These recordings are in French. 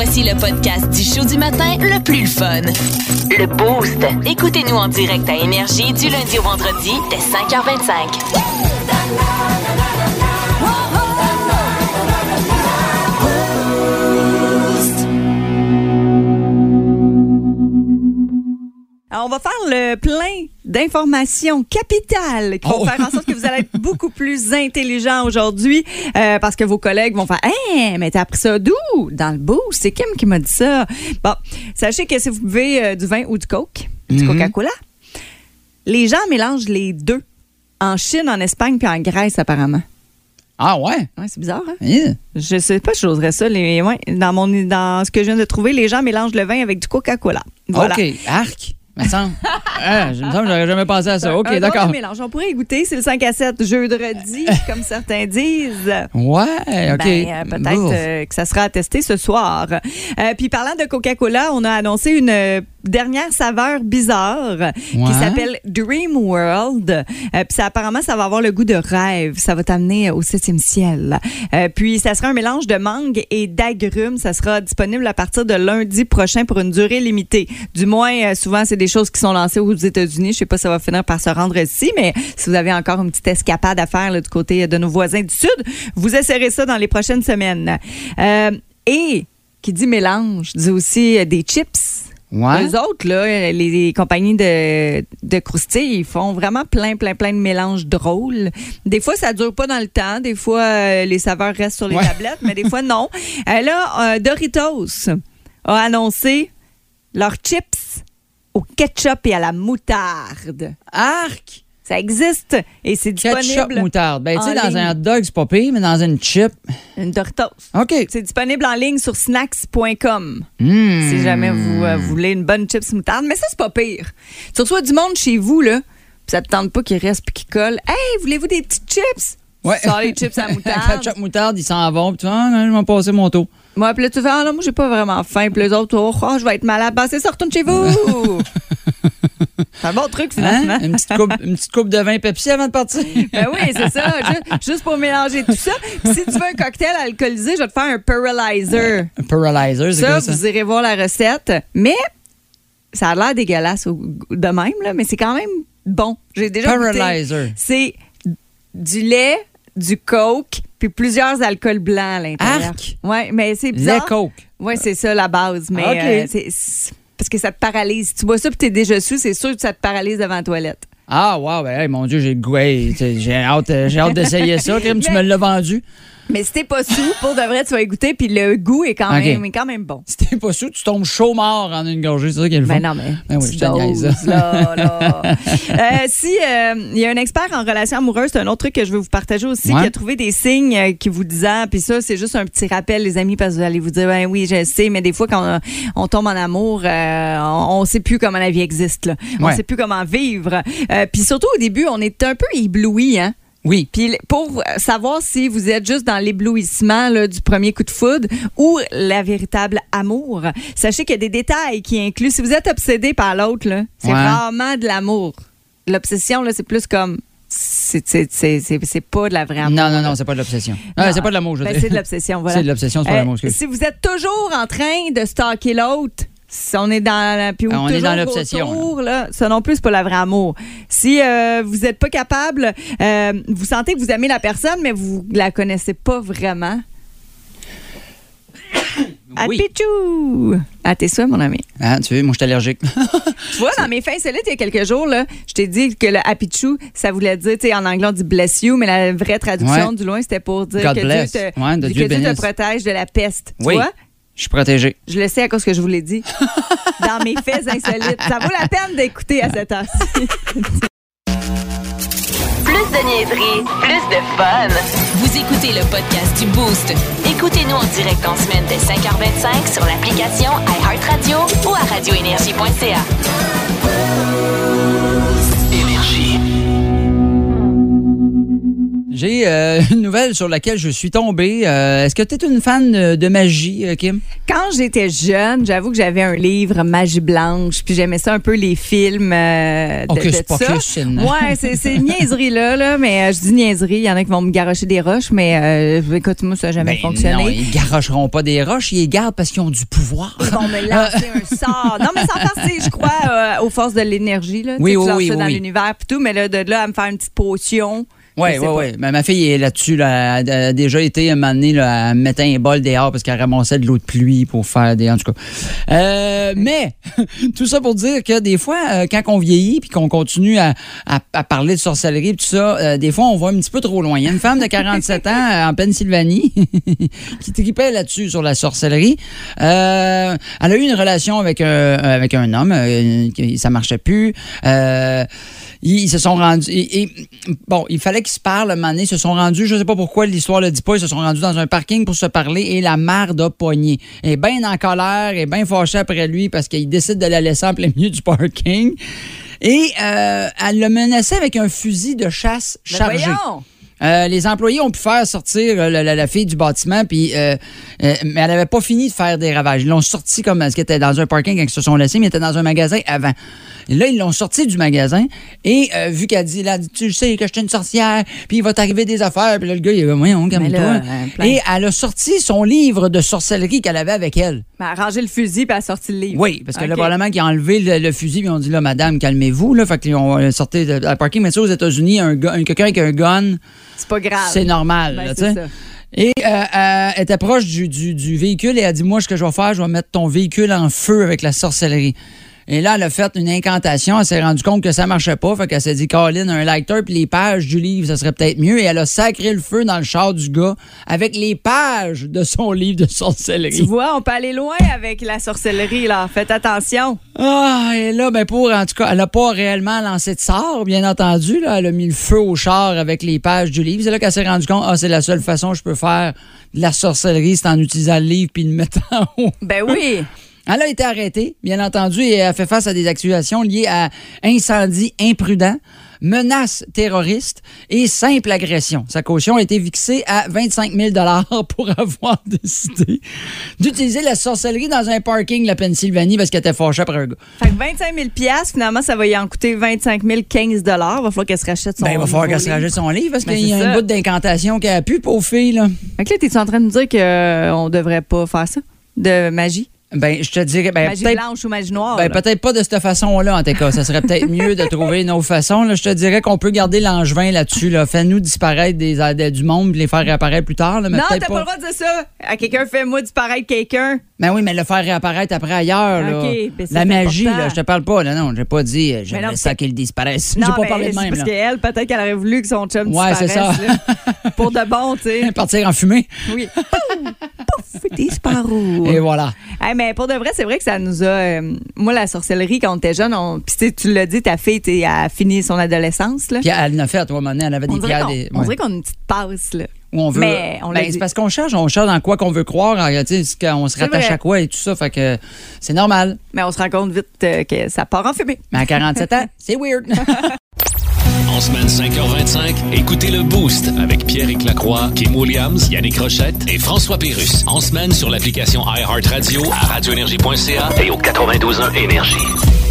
Voici le podcast du show du matin le plus fun. Le Boost. Écoutez-nous en direct à Énergie du lundi au vendredi dès 5h25. Alors, on va faire le plein d'informations capitales qui vont Oh. faire en sorte que vous allez être beaucoup plus intelligent aujourd'hui euh, parce que vos collègues vont faire Hein, mais t'as appris ça d'où? Dans le boost. C'est Kim qui m'a dit ça. Bon, sachez que si vous buvez euh, du vin ou du coke, du Mhm. Coca-Cola, les gens mélangent les deux. En Chine, en Espagne puis en Grèce, apparemment. Ah ouais? Ouais, c'est bizarre, hein? Hein? Je sais pas si j'oserais ça. Les, ouais, dans, mon, dans ce que je viens de trouver, les gens mélangent le vin avec du Coca-Cola. Voilà. OK. Arc. Me semble. Ah, je me semble j'aurais jamais pensé à ça. OK, Un d'accord. mélange. On pourrait y goûter. C'est le 5 à 7 jeudi, comme certains disent. Ouais, OK. Ben, euh, peut-être euh, que ça sera à tester ce soir. Euh, puis parlant de Coca-Cola, on a annoncé une dernière saveur bizarre qui s'appelle Dream World. Euh, puis ça, apparemment, ça va avoir le goût de rêve. Ça va t'amener au septième ciel. Euh, puis ça sera un mélange de mangue et d'agrumes. Ça sera disponible à partir de lundi prochain pour une durée limitée. Du moins, euh, souvent, c'est des choses qui sont lancées aux États-Unis. Je sais pas si ça va finir par se rendre ici, mais si vous avez encore une petite escapade à faire là, du côté de nos voisins du Sud, vous essayerez ça dans les prochaines semaines. Et qui dit mélange, dit aussi des chips. Ouais. Eux autres, là, les, les compagnies de, de croustilles, ils font vraiment plein, plein, plein de mélanges drôles. Des fois, ça dure pas dans le temps. Des fois, euh, les saveurs restent sur les Ouais. tablettes, mais des fois, non. Euh, là, euh, Doritos a annoncé leurs chips au ketchup et à la moutarde. Arc. Ça existe et c'est Ketchup disponible. moutarde. Ben, tu sais, dans ligne. un hot dog, c'est pas pire, mais dans une chip. Une Doritos. OK. C'est disponible en ligne sur snacks.com. Hmm. si jamais vous euh, voulez une bonne chips moutarde. Mais ça, c'est pas pire. Tu reçois du monde chez vous, là, puis ça te tente pas qu'il reste puis qu'il colle. Hey, voulez-vous des petites chips? Ouais. Tu sors les chips à moutarde. Ketchup moutarde, ils s'en vont. Puis tu vois, ah, je vais passer mon tour. Moi, puis là, tu fais, ah non, moi, j'ai pas vraiment faim. Puis les autres, oh, oh, je vais être malade. Ben, c'est ça, retourne chez vous. c'est un bon truc, Hein? finalement. Une, petite coupe, une petite coupe de vin Pepsi avant de partir. Ben oui, c'est ça. Juste, juste pour mélanger tout ça. Puis si tu veux un cocktail alcoolisé, je vais te faire un paralyzer. Un paralyzer, c'est Ça, ça? vous irez voir la recette. Mais ça a l'air dégueulasse au- de même, là, mais c'est quand même bon. J'ai déjà. Paralyzer. C'est du lait, du coke, puis plusieurs alcools blancs à l'intérieur. Arc. Ouais, mais c'est Lait bizarre. coke. Oui, c'est ça la base. Mais Ok. euh, c'est- parce que ça te paralyse. Si tu bois ça puis t'es déjà sous, c'est sûr que ça te paralyse devant la toilette. Ah, wow, ben, hey, mon Dieu, j'ai le goût. hey, t'sais, j'ai hâte, euh, j'ai hâte d'essayer ça. Kim, tu me l'as vendu. Mais si t'es pas sous, pour de vrai, tu vas y goûter, puis le goût est quand, même, est quand même bon. Si t'es pas sous, tu tombes chaud mort en une gorgée. C'est ça qui est le fun. Ben non, mais. Ben oui, je te niaise. là, là. Euh, si euh, il y a un expert en relations amoureuses, c'est un autre truc que je veux vous partager aussi, Ouais. qui a trouvé des signes euh, qui vous disant, puis ça, c'est juste un petit rappel, les amis, parce que vous allez vous dire, ben oui, je sais, mais des fois, quand on, on tombe en amour, euh, on, on sait plus comment la vie existe, là. On Ouais. sait plus comment vivre. Euh, puis surtout, au début, on est un peu ébloui, hein. Oui. Puis pour savoir si vous êtes juste dans l'éblouissement du premier coup de foudre ou la véritable amour, sachez qu'il y a des détails qui incluent. Si vous êtes obsédé par l'autre, c'est Ouais. rarement de l'amour. L'obsession, c'est plus comme. C'est c'est- c'est- c'est- c'est pas de la vraie amour. Non, non, non, c'est pas de l'obsession. C'est pas de l'amour, je Ben, c'est de l'obsession, voilà. C'est de l'obsession, c'est pas de Euh, l'amour. excuse. si vous êtes toujours en train de stalker l'autre, si on est dans la- puis Ah, on est dans l'obsession, autour, là, ça non plus c'est pas la vraie amour. Si euh, vous n'êtes pas capable, euh, vous sentez que vous aimez la personne mais vous la connaissez pas vraiment. Oui. Apichou! Ah, t'es ça, mon ami. Ah, tu veux, moi, je suis allergique. Tu vois, dans mes fins insolites, il y a quelques jours, là, je t'ai dit que le Apichou, ça voulait dire, tu sais, en anglais, on dit bless you, mais la vraie traduction Ouais. du loin, c'était pour dire God que bless. Dieu te, Ouais, que Dieu te protège de la peste. Tu Oui. vois? Je suis protégé. Je le sais à cause que je vous l'ai dit. Dans mes faits insolites. Ça vaut la peine d'écouter à cette heure-ci. Plus de niaiserie, plus de fun. Vous écoutez le podcast du Boost. Écoutez-nous en direct en semaine dès 5h25 sur l'application iHeartRadio ou à radioénergie.ca. J'ai euh, une nouvelle sur laquelle je suis tombé. Euh, Est-ce que tu es une fan de, magie, euh, Kim? Quand j'étais jeune, j'avoue que j'avais un livre Magie Blanche, puis j'aimais ça un peu les films euh, de, de pas ça. Ouais, c'est c'est une niaiserie là, là, mais je dis niaiserie. Il y en a qui vont me garocher des roches, mais euh, écoute, moi, ça n'a jamais Ben fonctionné. non, ils garocheront pas des roches, ils les gardent parce qu'ils ont du pouvoir. Ils vont me lancer un sort. Non, mais sans passer, je crois, euh, aux forces de l'énergie. Là. Oui, tu oui, oui, ça dans oui. l'univers puis tout, mais là, de là à me faire une petite potion. Oui, oui, oui. Mais ma fille est là-dessus. Là. Elle a déjà été un moment donné, là, elle mettait un bol dehors parce qu'elle ramassait de l'eau de pluie pour faire des. En tout cas. Euh, mais, tout ça pour dire que des fois, euh, quand on vieillit puis qu'on continue à, à- à parler de sorcellerie tout ça, euh, des fois, on va un petit peu trop loin. Il y a une femme de 47 ans en Pennsylvanie qui tripait là-dessus sur la sorcellerie. Elle a eu une relation avec, un- avec un homme. ça marchait plus. Ils, ils se sont rendus. Et, et, bon, il fallait qu'ils se parlent un moment donné. Ils se sont rendus, je sais pas pourquoi l'histoire le dit pas, ils se sont rendus dans un parking pour se parler et la mère a pogné. Elle est bien en colère, elle est bien fâchée après lui parce qu'il décide de la laisser en plein milieu du parking. Et euh, elle le menaçait avec un fusil de chasse chargé. Euh, les employés ont pu faire sortir euh, la, la- la fille du bâtiment, puis euh, euh, mais elle n'avait pas fini de faire des ravages. Ils l'ont sorti comme ce qui était dans un parking quand ils se sont laissés, mais elle était dans un magasin avant. Et là, ils l'ont sorti du magasin et euh, vu qu'elle dit, là, tu sais que je suis une sorcière, puis il va t'arriver des affaires, puis là, le gars, il est voyons, calme-toi. Et elle a sorti son livre de sorcellerie qu'elle avait avec elle. Elle a rangé le fusil puis elle a sorti le livre. Oui, parce que là, Ok. probablement qu'ils ont enlevé le, le fusil, puis ils ont dit, là, madame, calmez-vous, là. Fait qu'ils ont sorti de la parking. Mais ça, aux États-Unis, un, gun- quelqu'un avec un gun, C'est pas grave. c'est normal, Ben, là, tu c'est sais. ça. Et euh, euh, elle était proche du, du- du véhicule et elle a dit Moi, ce que je vais faire, je vais mettre ton véhicule en feu avec la sorcellerie. Et là, elle a fait une incantation. Elle s'est rendue compte que ça marchait pas. Fait qu'elle s'est dit Colin, un lighter puis les pages du livre, ça serait peut-être mieux. Et elle a sacré le feu dans le char du gars avec les pages de son livre de Tu sorcellerie. vois, on peut aller loin avec la sorcellerie, là. Faites attention. Ah, et là, ben pour, en tout cas, elle n'a pas réellement lancé de sort, bien entendu. Là. Elle a mis le feu au char avec les pages du livre. C'est là qu'elle s'est rendue compte, ah, c'est la seule façon que je peux faire de la sorcellerie, c'est en utilisant le livre puis le mettant en haut. Ben oui. Elle a été arrêtée, bien entendu, et a fait face à des accusations liées à incendie imprudent, menace terroriste et simple agression. Sa caution a été fixée à 25 000 pour avoir décidé d'utiliser la sorcellerie dans un parking de la Pennsylvanie parce qu'elle était fâchée après un gars. Fait que 25 000 finalement, ça va y en coûter 25 000 15 Il va falloir qu'elle se rachète son Ben, il va falloir qu'elle se rajoute son livre parce Ben, qu'il y a ça. bout d'incantation qu'elle a pu, pauvre fille. Là. Fait que là, t'es-tu en train de nous dire qu'on devrait pas faire ça? De magie? Ben, je te dirais, ben, magie blanche ou magie noire? Ben, peut-être pas de cette façon-là, en tout cas. Ça serait peut-être mieux de trouver une autre façon. Là, je te dirais qu'on peut garder l'angevin là-dessus. Là. Fais-nous disparaître des, des- du monde et les faire réapparaître plus tard. Là, mais non, t'as pas le droit de dire ça. À quelqu'un, fais-moi disparaître quelqu'un. Ben oui, mais le faire réapparaître après ailleurs. là. Ben ça, La c'est magie, important. là, je te parle pas. Là, non, j'ai pas dit euh, j'aimerais ça c'est- qu'il disparaisse. J'ai pas parlé de c'est même. Parce qu'elle, peut-être qu'elle aurait voulu que son chum Ouais, c'est disparaisse. ça. là. Pour de bon, tu sais. Partir en fumée. Oui. Disparu. Et voilà. Hey, mais pour de vrai, c'est vrai que ça nous a. euh, moi, la sorcellerie, quand on était jeune, on, puis tu sais, tu l'as dit, ta fille t'es- a fini son adolescence. Là. Puis elle l'a fait, toi, maintenant, elle avait on des dirait pierres. qu'on Des... on ouais. dirait qu'on a une petite passe. Là. Où on veut. Mais on l'a Ben, dit. c'est parce qu'on cherche, on cherche dans quoi qu'on veut croire, en qu'on se C'est rattache vrai. à quoi et tout ça. Fait que c'est normal. Mais on se rend compte vite euh, que ça part en fumée. Mais à 47 ans, c'est weird. En semaine 5h25, écoutez le Boost avec Pierre Lacroix, Kim Williams, Yannick Rochette et François Pérus. En semaine sur l'application iHeartRadio à radioénergie.ca et au 92.1 Énergie.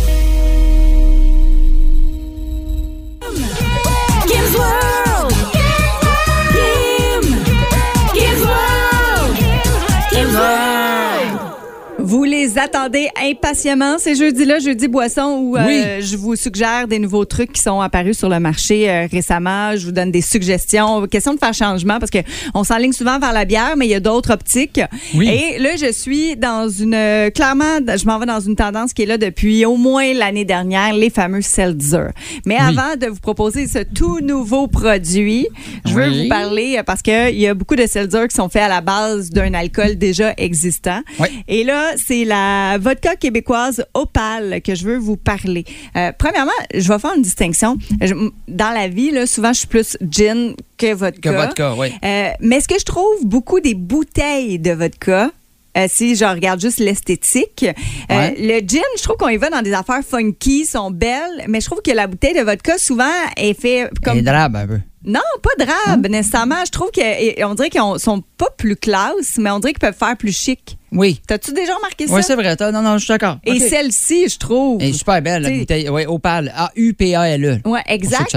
Vous les attendez impatiemment ces jeudis-là, jeudi boisson, où euh, Oui. je vous suggère des nouveaux trucs qui sont apparus sur le marché euh, récemment. Je vous donne des suggestions. Question de faire changement parce que on s'enligne souvent vers la bière, mais il y a d'autres optiques. Oui. Et là, je suis dans une euh, clairement, je m'en vais dans une tendance qui est là depuis au moins l'année dernière, les fameux seltzer. Mais Oui. avant de vous proposer ce tout nouveau produit, je veux vous parler parce qu'il y a beaucoup de seltzer qui sont faits à la base d'un alcool déjà existant. Oui. Et là, c'est la vodka québécoise Opal que je veux vous parler. Euh, premièrement, je vais faire une distinction. Je- dans la vie, là, souvent, je suis plus gin que vodka. Que vodka, oui. Euh, mais ce que je trouve beaucoup des bouteilles de vodka, euh, si je regarde juste l'esthétique, euh, Ouais. le gin, je trouve qu'on y va dans des affaires funky, sont belles, mais je trouve que la bouteille de vodka, souvent, est fait comme drabe un peu. Non, pas drabe, nécessairement. Je trouve qu'on dirait qu'ils sont pas plus classe, mais on dirait qu'ils peuvent faire plus chic. Oui. T'as-tu déjà remarqué ça? Oui, c'est vrai. Non, non, je suis d'accord. Et celle-ci, je trouve. Elle est super belle, la bouteille. Oui, Opal. A-U-P-A-L-E. Ouais, Pour exact.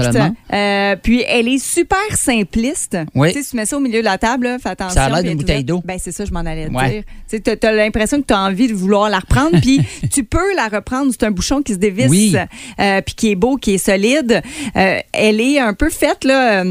Euh, puis elle est super simpliste. Oui. Tu sais, tu mets ça au milieu de la table, là, fais attention. Ça a l'air d'une bouteille d'eau. Ben, c'est ça, je m'en allais Ouais. dire. Tu sais, as, l'impression que tu as envie de vouloir la reprendre, puis tu peux la reprendre. C'est un bouchon qui se dévisse, Oui. euh, puis qui est beau, qui est solide. Euh, elle est un peu faite, là.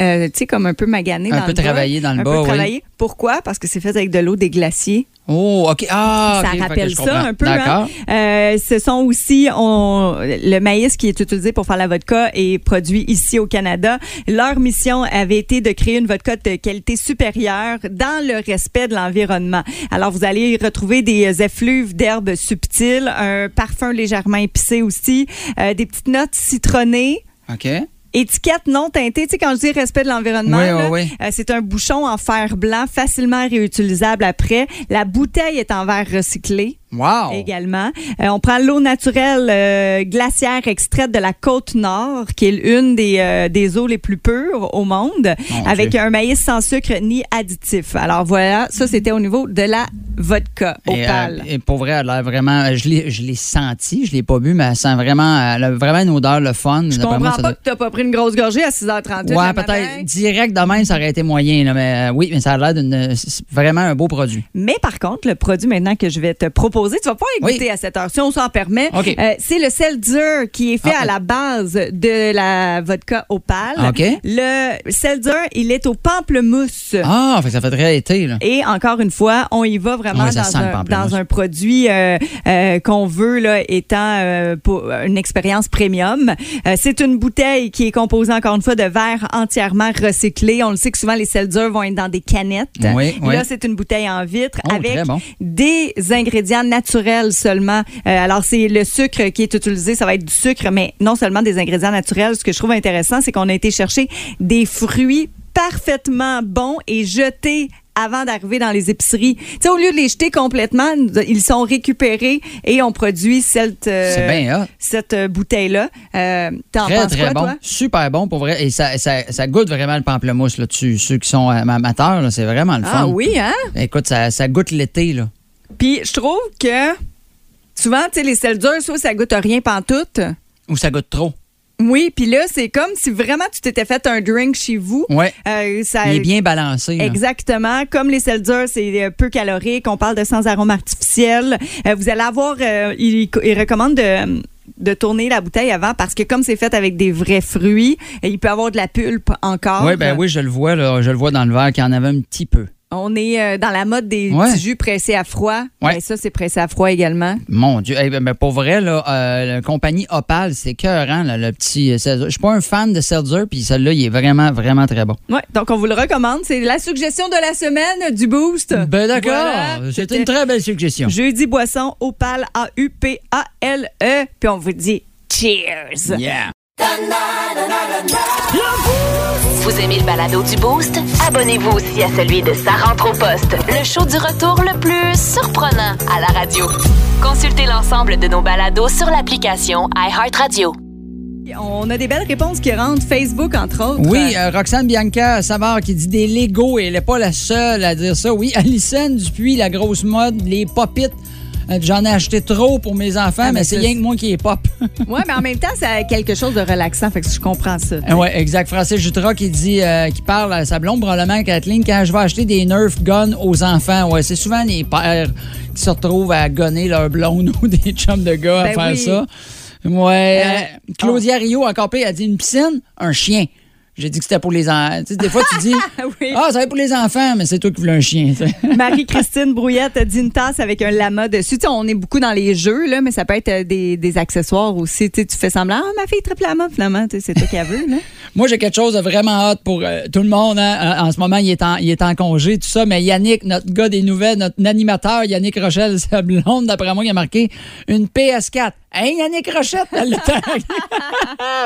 Euh, tu sais, comme un peu maganée Un dans peu le bas. travaillée dans le un bas, peu oui. travaillée. Pourquoi? Parce que c'est fait avec de l'eau des glaciers. Oh, OK. Ah, ça rappelle ça un peu. Hein. Euh, ce sont aussi on- le maïs qui est utilisé pour faire la vodka est produit ici au Canada. Leur mission avait été de créer une vodka de qualité supérieure dans le respect de l'environnement. Alors vous allez y retrouver des effluves d'herbes subtiles, un parfum légèrement épicé aussi, euh, des petites notes citronnées. OK. Étiquette non teintée, tu sais, quand je dis respect de l'environnement, Oui, là, oui, oui. euh, c'est un bouchon en fer blanc facilement réutilisable après. La bouteille est en verre recyclé Wow. également. Euh, on prend l'eau naturelle euh, glaciaire extraite de la côte nord, qui est une des, euh, des eaux les plus pures au monde, Mon avec un maïs sans sucre ni additif. Alors voilà, ça c'était au niveau de la vodka Et, opale. euh, et pour vrai, elle a vraiment. Je l'ai, je l'ai senti, je l'ai pas bu, mais elle sent vraiment. Elle a vraiment une odeur le fun. je comprends moi, pas doit- que t'as pas pris une grosse gorgée à 6h38. Ouais, peut-être direct demain, ça aurait été moyen. Là, mais oui, mais ça a l'air d'une. Vraiment un beau produit. Mais par contre, le produit maintenant que je vais te proposer, tu vas pas Oui. écouter à cette heure, si on s'en permet. Euh, c'est le seltzer qui est fait Ah. à la base de la vodka opale. Le seltzer, il est au pamplemousse. Ah, fait que ça fait très été, là. Et encore une fois, on y va vraiment dans, un, pamplemousse. dans un produit euh, euh, qu'on veut là, étant pour une expérience premium. C'est une bouteille qui est composée encore une fois de verre entièrement recyclé. On le sait que souvent les seltzers vont être dans des canettes. Oui. Là, c'est une bouteille en vitre Oh, avec bon. des ingrédients naturels seulement. Euh, alors, c'est le sucre qui est utilisé, ça va être du sucre, mais non seulement des ingrédients naturels. Ce que je trouve intéressant, c'est qu'on a été chercher des fruits parfaitement bons et jetés avant d'arriver dans les épiceries. Tu sais, au lieu de les jeter complètement, ils sont récupérés et on produit cette, euh, bien cette euh, bouteille-là. Euh, T'en Très, penses très quoi, bon. toi? Super bon, pour vrai. Et ça, ça, ça goûte vraiment le pamplemousse là-dessus. Ceux qui sont amateurs, là, c'est vraiment le fun. Ah oui, hein? Écoute, ça, ça goûte l'été, là. Puis je trouve que souvent, tu sais, les seltzers, soit ça goûte rien pantoute. Ou ça goûte trop. Oui, puis là, c'est comme si vraiment tu t'étais fait un drink chez vous. Ouais. Euh, ça, Il est bien balancé. là. Exactement. Comme les seltzers, c'est euh, peu calorique. On parle de sans arôme artificiel. Euh, vous allez avoir... euh, il, il recommande de de tourner la bouteille avant parce que comme c'est fait avec des vrais fruits, il peut avoir de la pulpe encore. Oui, ben oui, je le vois, là, je le vois dans le verre qu'il y en avait un petit peu. On est euh, dans la mode des Ouais. petits jus pressés à froid. Ouais. Ben, ça, c'est pressé à froid également. Mon Dieu. Eh ben, ben, pour vrai, là, euh, la compagnie Opal, c'est cœurant, le petit euh. Je suis pas un fan de Seltzer, puis celui-là, il est vraiment, vraiment très bon. Ouais, donc on vous le recommande. C'est la suggestion de la semaine du Boost. Ben d'accord. Voilà. C'est C'était une très belle suggestion. Jeudi boisson, Opal, A-U-P-A-L-E. Puis on vous dit cheers. Yeah. Vous aimez le balado du Boost? Abonnez-vous aussi à celui de Sa rentre au poste, le show du retour le plus surprenant à la radio. Consultez l'ensemble de nos balados sur l'application iHeartRadio. On a des belles réponses qui rentrent. Facebook, entre autres. Oui, euh, Roxane Bianca Savard qui dit des Legos et elle n'est pas la seule à dire ça. Oui, Alison Dupuis, la grosse mode, les popites. Euh, J'en ai acheté trop pour mes enfants, Ah, mais mais c'est rien que moi qui est pop. Ouais, mais en même temps, ça a quelque chose de relaxant. Fait que je comprends ça. oui, exact. Francis Jutra qui dit, euh, qui parle à sa blonde, probablement, Kathleen, quand je vais acheter des Nerf guns aux enfants. Ouais, c'est souvent les pères qui se retrouvent à gonner leur blonde ou des chums de gars à Ben faire oui. ça. Ouais. Euh, euh, Claudia Rio, encore pire, a dit une piscine, un chien. J'ai dit que c'était pour les enfants. Tu sais, des fois, tu dis, Oui. ah, ça va être pour les enfants, mais c'est toi qui voulais un chien. Marie-Christine Brouillette a dit une tasse avec un lama dessus. Tu sais, on est beaucoup dans les jeux, là, mais ça peut être euh, des, des accessoires aussi. Tu sais, tu fais semblant, ah, ma fille triple lama, finalement. Tu sais, C'est toi qui veux. Là. Moi, j'ai quelque chose de vraiment hot pour euh, tout le monde. hein. En en ce moment, il est, en, il est en congé, tout ça. Mais Yannick, notre gars des nouvelles, notre animateur, Yannick Rochelle, blonde, d'après moi, il a marqué une PS4 Hey, Yannick Rochette, l'a tagué.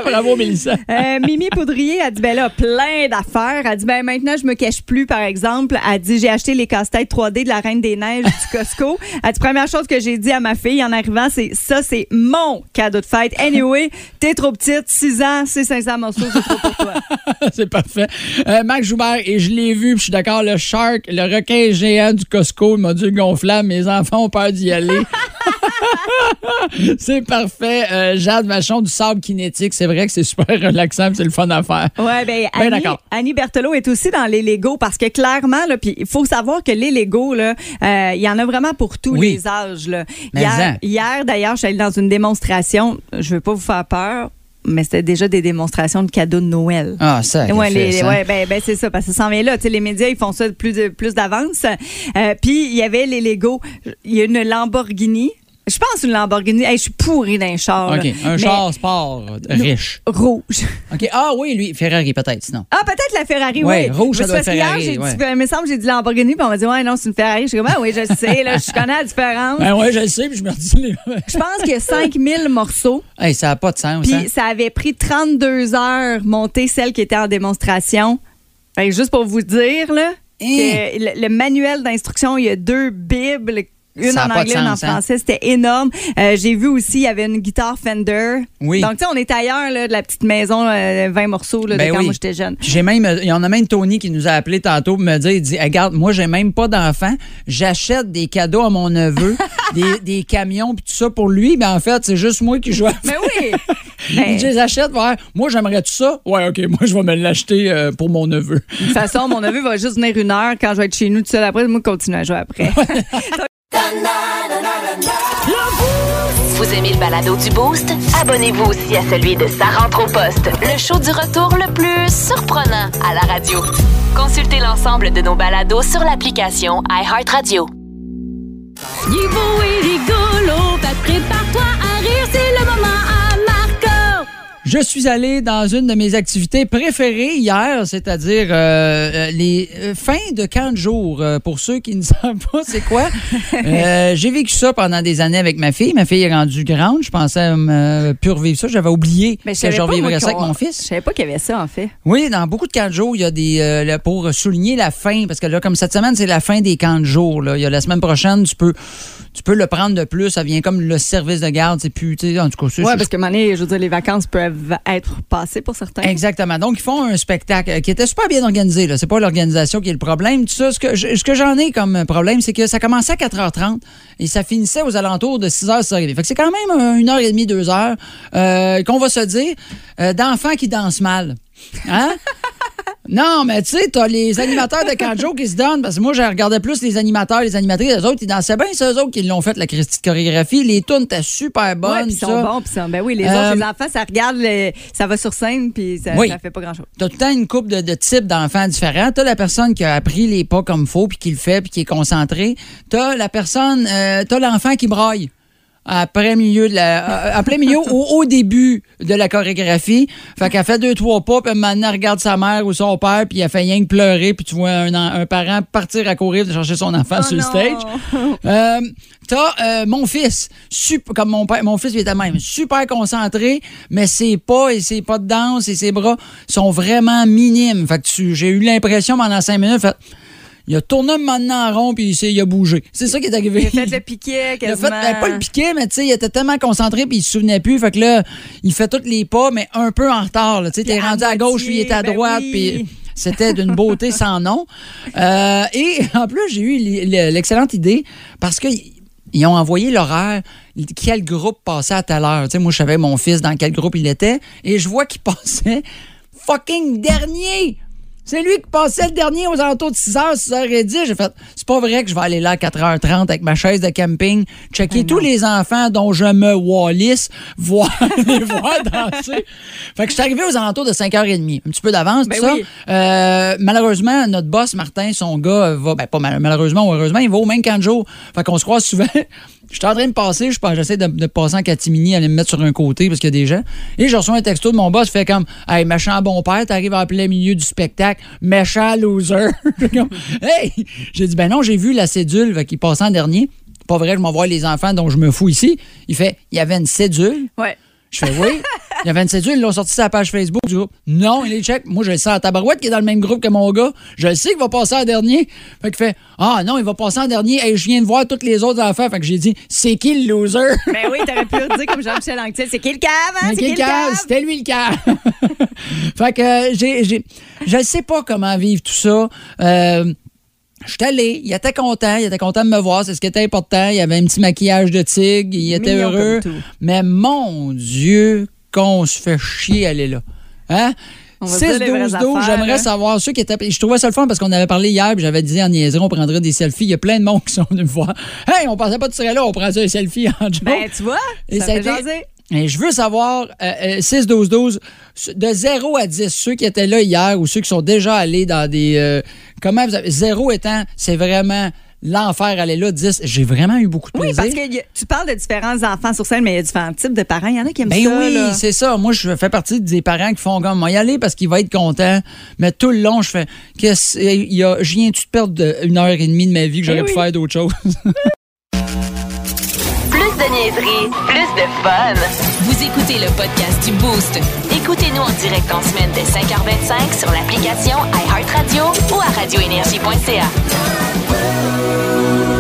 Bravo, Mélissa. Euh, Mimi Poudrier a dit ben là plein d'affaires. Elle dit ben maintenant je me cache plus par exemple. Elle dit j'ai acheté les casse-têtes 3D de la Reine des Neiges du Costco. Elle dit première chose que j'ai dit à ma fille en arrivant c'est ça c'est mon cadeau de fête. Anyway, t'es trop petite, 6 ans, c'est 500 morceaux, c'est trop pour toi. c'est parfait. Euh, Mac Joubert, et je l'ai vu, puis je suis d'accord, le shark, le requin géant du Costco, le module gonflable, mes enfants ont peur d'y aller. c'est parfait. Euh, Jade Vachon du sable kinétique, c'est vrai que c'est super relaxant, c'est le fun à faire. Ouais, ben, Ben, Annie, d'accord. Annie Berthelot est aussi dans les Legos parce que clairement, puis il faut savoir que les Legos, euh, il y en a vraiment pour tous Oui. les âges. Là. Mais Hier, en. hier, d'ailleurs, je suis allée dans une démonstration. Je veux pas vous faire peur, mais c'était déjà des démonstrations de cadeaux de Noël. Ah, ça. Fait, ça. ouais, ben, ben, c'est ça, parce que ça s'en vient là. Les médias, ils font ça de plus, de, plus d'avance. Euh, Puis, il y avait les Legos. Il y a une Lamborghini. Je pense une Lamborghini. Hey, je suis pourrie d'un char. là. OK, un Mais char sport riche. Rouge. OK, ah oui, lui, Ferrari peut-être, sinon. Ah, peut-être la Ferrari, Ouais, oui. rouge, ça doit être Ferrari, hier, j'ai ouais. dit, il me semble que j'ai dit Lamborghini, puis on m'a dit, ouais, non, c'est une Ferrari. Je suis comme, ah oui, je sais, là, je connais la différence. Ben ouais, je le sais, puis je me dis... les- Je pense qu'il y a 5000 morceaux, hey, ça n'a pas de sens, hein? puis ça avait pris 32 heures monter celle qui était en démonstration. Fait que juste pour vous dire, là, Hein? que le, le manuel d'instruction, il y a deux bibles. Une Ça en anglais, une en hein? français, c'était énorme. Euh, J'ai vu aussi, il y avait une guitare Fender. Oui. Donc, tu sais, on est ailleurs là, de la petite maison, euh, 20 morceaux là, Ben de quand oui. moi j'étais jeune. J'ai même, il y en a même Tony qui nous a appelé tantôt pour me dire, il dit, regarde, moi j'ai même pas d'enfant, j'achète des cadeaux à mon neveu, des, des camions puis tout ça pour lui, mais en fait c'est juste moi qui joue. à- Mais oui! Ben, je les achète, ouais. Moi j'aimerais tout ça? Ouais, ok, moi je vais me l'acheter euh, pour mon neveu. De toute façon, mon neveu va juste venir une heure quand je vais être chez nous tout seul après. Moi, je continue à jouer après. Vous aimez le balado du Boost? Abonnez-vous aussi à celui de Sa rentre au poste, le show du retour le plus surprenant à la radio. Consultez l'ensemble de nos balados sur l'application iHeartRadio. Il prépare-toi à rire, c'est le moment. Je suis allé dans une de mes activités préférées hier, c'est-à-dire euh, euh, les euh, fins de camp de jour. Euh, pour ceux qui ne savent pas c'est quoi, Euh, j'ai vécu ça pendant des années avec ma fille. Ma fille est rendue grande. Je pensais euh, plus revivre ça. J'avais oublié Mais je que je revivrais ça avec mon Je fils. savais pas qu'il y avait ça, en fait. Oui, dans beaucoup de camps de jour, il y a des euh, pour souligner la fin, parce que là, comme cette semaine, c'est la fin des camps de jour. Là. Il y a la semaine prochaine, tu peux, tu peux le prendre de plus. Ça vient comme le service de garde. C'est plus, tu sais, en tout cas, Oui, parce que, je veux dire, les vacances peuvent être passées pour certains. Exactement. Donc, ils font un spectacle euh, qui était super bien organisé. Là. C'est pas l'organisation qui est le problème. Tout ça, ce que, je- ce que j'en ai comme problème, c'est que ça commençait à 4h30 et ça finissait aux alentours de 6h, 6h30. Fait que c'est quand même une heure et demie, deux heures euh, qu'on va se dire euh, d'enfants qui dansent mal. Hein? Non, mais tu sais, t'as les animateurs de Kanjo qui se donnent, parce que moi, je regardais plus les animateurs, les animatrices, les autres, ils dansaient bien, c'est eux autres qui l'ont fait, la Christie de chorégraphie. Les tunes étaient super bonnes. Ouais, puis ils ça. sont bons, puis ça. Ben oui, les Euh, autres, les enfants, ça regarde, ça va sur scène, puis ça, Oui. ça fait pas grand-chose. T'as tout le temps une couple de, de types d'enfants différents. T'as la personne qui a appris les pas comme faut puis qui le fait puis qui est concentré. T'as la personne, euh, t'as l'enfant qui braille. Après milieu de la, plein milieu au, au début de la chorégraphie. Fait qu'elle fait deux, trois pas, puis maintenant elle regarde sa mère ou son père, puis elle fait rien que pleurer, puis tu vois un, en- un parent partir à courir de chercher son enfant Oh sur le non. stage. Euh, T'as euh, mon fils, sup- comme mon père, mon fils il était même super concentré, mais ses pas et ses pas de danse et ses bras sont vraiment minimes. Fait que j'ai eu l'impression pendant cinq minutes, fait, il a tourné maintenant en rond puis il, a bougé. C'est ça qui est arrivé. Il a fait le piquet, Il a quasiment. fait, ben, pas le piquet, mais tu sais, il était tellement concentré puis il se souvenait plus. Fait que là, il fait tous les pas, mais un peu en retard. Tu sais, t'es Puis rendu à gauche, moitié, lui il est à ben droite, oui. puis c'était d'une beauté sans nom. Euh, et en plus, j'ai eu l'excellente idée parce que ils ont envoyé l'horaire, quel groupe passait à telle heure. Tu sais, moi, je savais mon fils dans quel groupe il était, et je vois qu'il passait fucking dernier. C'est lui qui passait le dernier aux alentours de 6h, 6h10. J'ai fait, c'est pas vrai que je vais aller là à 4h30 avec ma chaise de camping, checker tous les enfants dont je me wallis, voir les voir danser. Fait que je suis arrivé aux alentours de 5h30. Un petit peu d'avance, Ben tout ça. oui. Euh, malheureusement, notre boss, Martin, son gars, va, ben pas mal- malheureusement ou heureusement, il va au même camp de jour. Fait qu'on se croise souvent. Je suis en train de passer, je pense, j'essaie de, de passer en catimini, aller me mettre sur un côté parce qu'il y a des gens. Et je reçois un texto de mon boss, fait comme Hey, méchant bon père, t'arrives en plein milieu du spectacle, méchant loser. Hey! J'ai dit Ben non, j'ai vu la cédule qu'il passait en dernier. pas vrai, je m'en voir les enfants dont je me fous ici. Il fait, il y avait une cédule? Ouais. Je fais oui. Il y avait une cédule, ils l'ont sorti sur la page Facebook du groupe. Non, il est check. Moi, je le sens à tabarouette qui est dans le même groupe que mon gars. Je le sais qu'il va passer en dernier. Fait que fait Ah non, il va passer en dernier. Et je viens de voir tous les autres enfants. Fait que j'ai dit C'est qui le loser? Ben oui, t'aurais pu dire comme Jean-Michel Anctil. C'est qui le cave, hein? C'est qui qui le cave? C'était lui le cave. fait que euh, j'ai, j'ai, je ne sais pas comment vivre tout ça. Euh, je suis allé, il était content, il était content de me voir, c'est ce qui était important. Il y avait un petit maquillage de tigre, il était Mignon heureux. Mais mon Dieu, qu'on se fait chier aller là. Hein? On va se dire les vraies 6-12-12, affaires, j'aimerais hein. savoir ceux qui étaient. Je trouvais ça le fun parce qu'on avait parlé hier, puis j'avais dit en niaiserie, on prendrait des selfies. Il y a plein de monde qui sont venus me voir. Hey, on pensait pas que tu serais là, on prendrait un selfie en joke. Ben, tu vois, Et ça ça fait été- jaser. Et je veux savoir, euh, euh, 6-12-12, de 0 à 10, ceux qui étaient là hier ou ceux qui sont déjà allés dans des... euh, comment vous avez... 0 étant, c'est vraiment l'enfer aller là. 10, j'ai vraiment eu beaucoup de Oui, plaisir. parce que a- tu parles de différents enfants sur scène, mais il y a différents types de parents. Il y en a qui aiment Ben ça. oui, c'est ça. Moi, je fais partie des parents qui font comme moi y aller parce qu'il va être content. Mais tout le long, je fais qu'est-ce il y a je viens-tu de perdre une heure et demie de ma vie que j'aurais Eh pu oui. faire d'autres choses? Plus de niaiserie, plus de fun. Vous écoutez le podcast du Boost. Écoutez-nous en direct en semaine dès 5h25 sur l'application iHeartRadio ou à radioénergie.ca. Thank you.